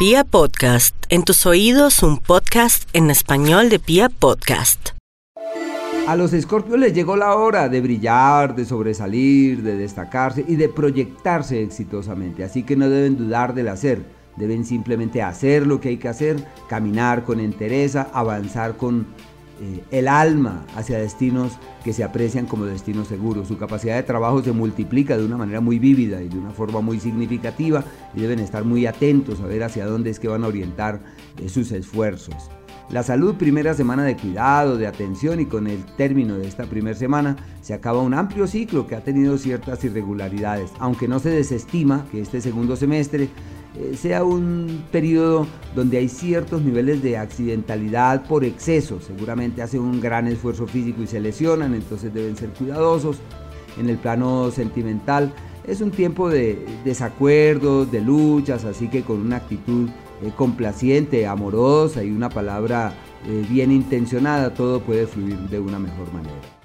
Pia Podcast, en tus oídos un podcast en español de Pia Podcast. A los escorpios les llegó la hora de brillar, de sobresalir, de destacarse y de proyectarse exitosamente, así que no deben dudar del hacer, deben simplemente hacer lo que hay que hacer, caminar con entereza, avanzar con eh, el alma hacia destinos que se aprecian como destinos seguros. Su capacidad de trabajo se multiplica de una manera muy vívida y de una forma muy significativa y deben estar muy atentos a ver hacia dónde es que van a orientar eh, sus esfuerzos. La salud, primera semana de cuidado, de atención y con el término de esta primera semana se acaba un amplio ciclo que ha tenido ciertas irregularidades, aunque no se desestima que este segundo semestre sea un periodo donde hay ciertos niveles de accidentalidad por exceso. Seguramente hacen un gran esfuerzo físico y se lesionan, entonces deben ser cuidadosos. En el plano sentimental es un tiempo de desacuerdos, de luchas, así que con una actitud eh, complaciente, amorosa y una palabra eh, bien intencionada, todo puede fluir de una mejor manera.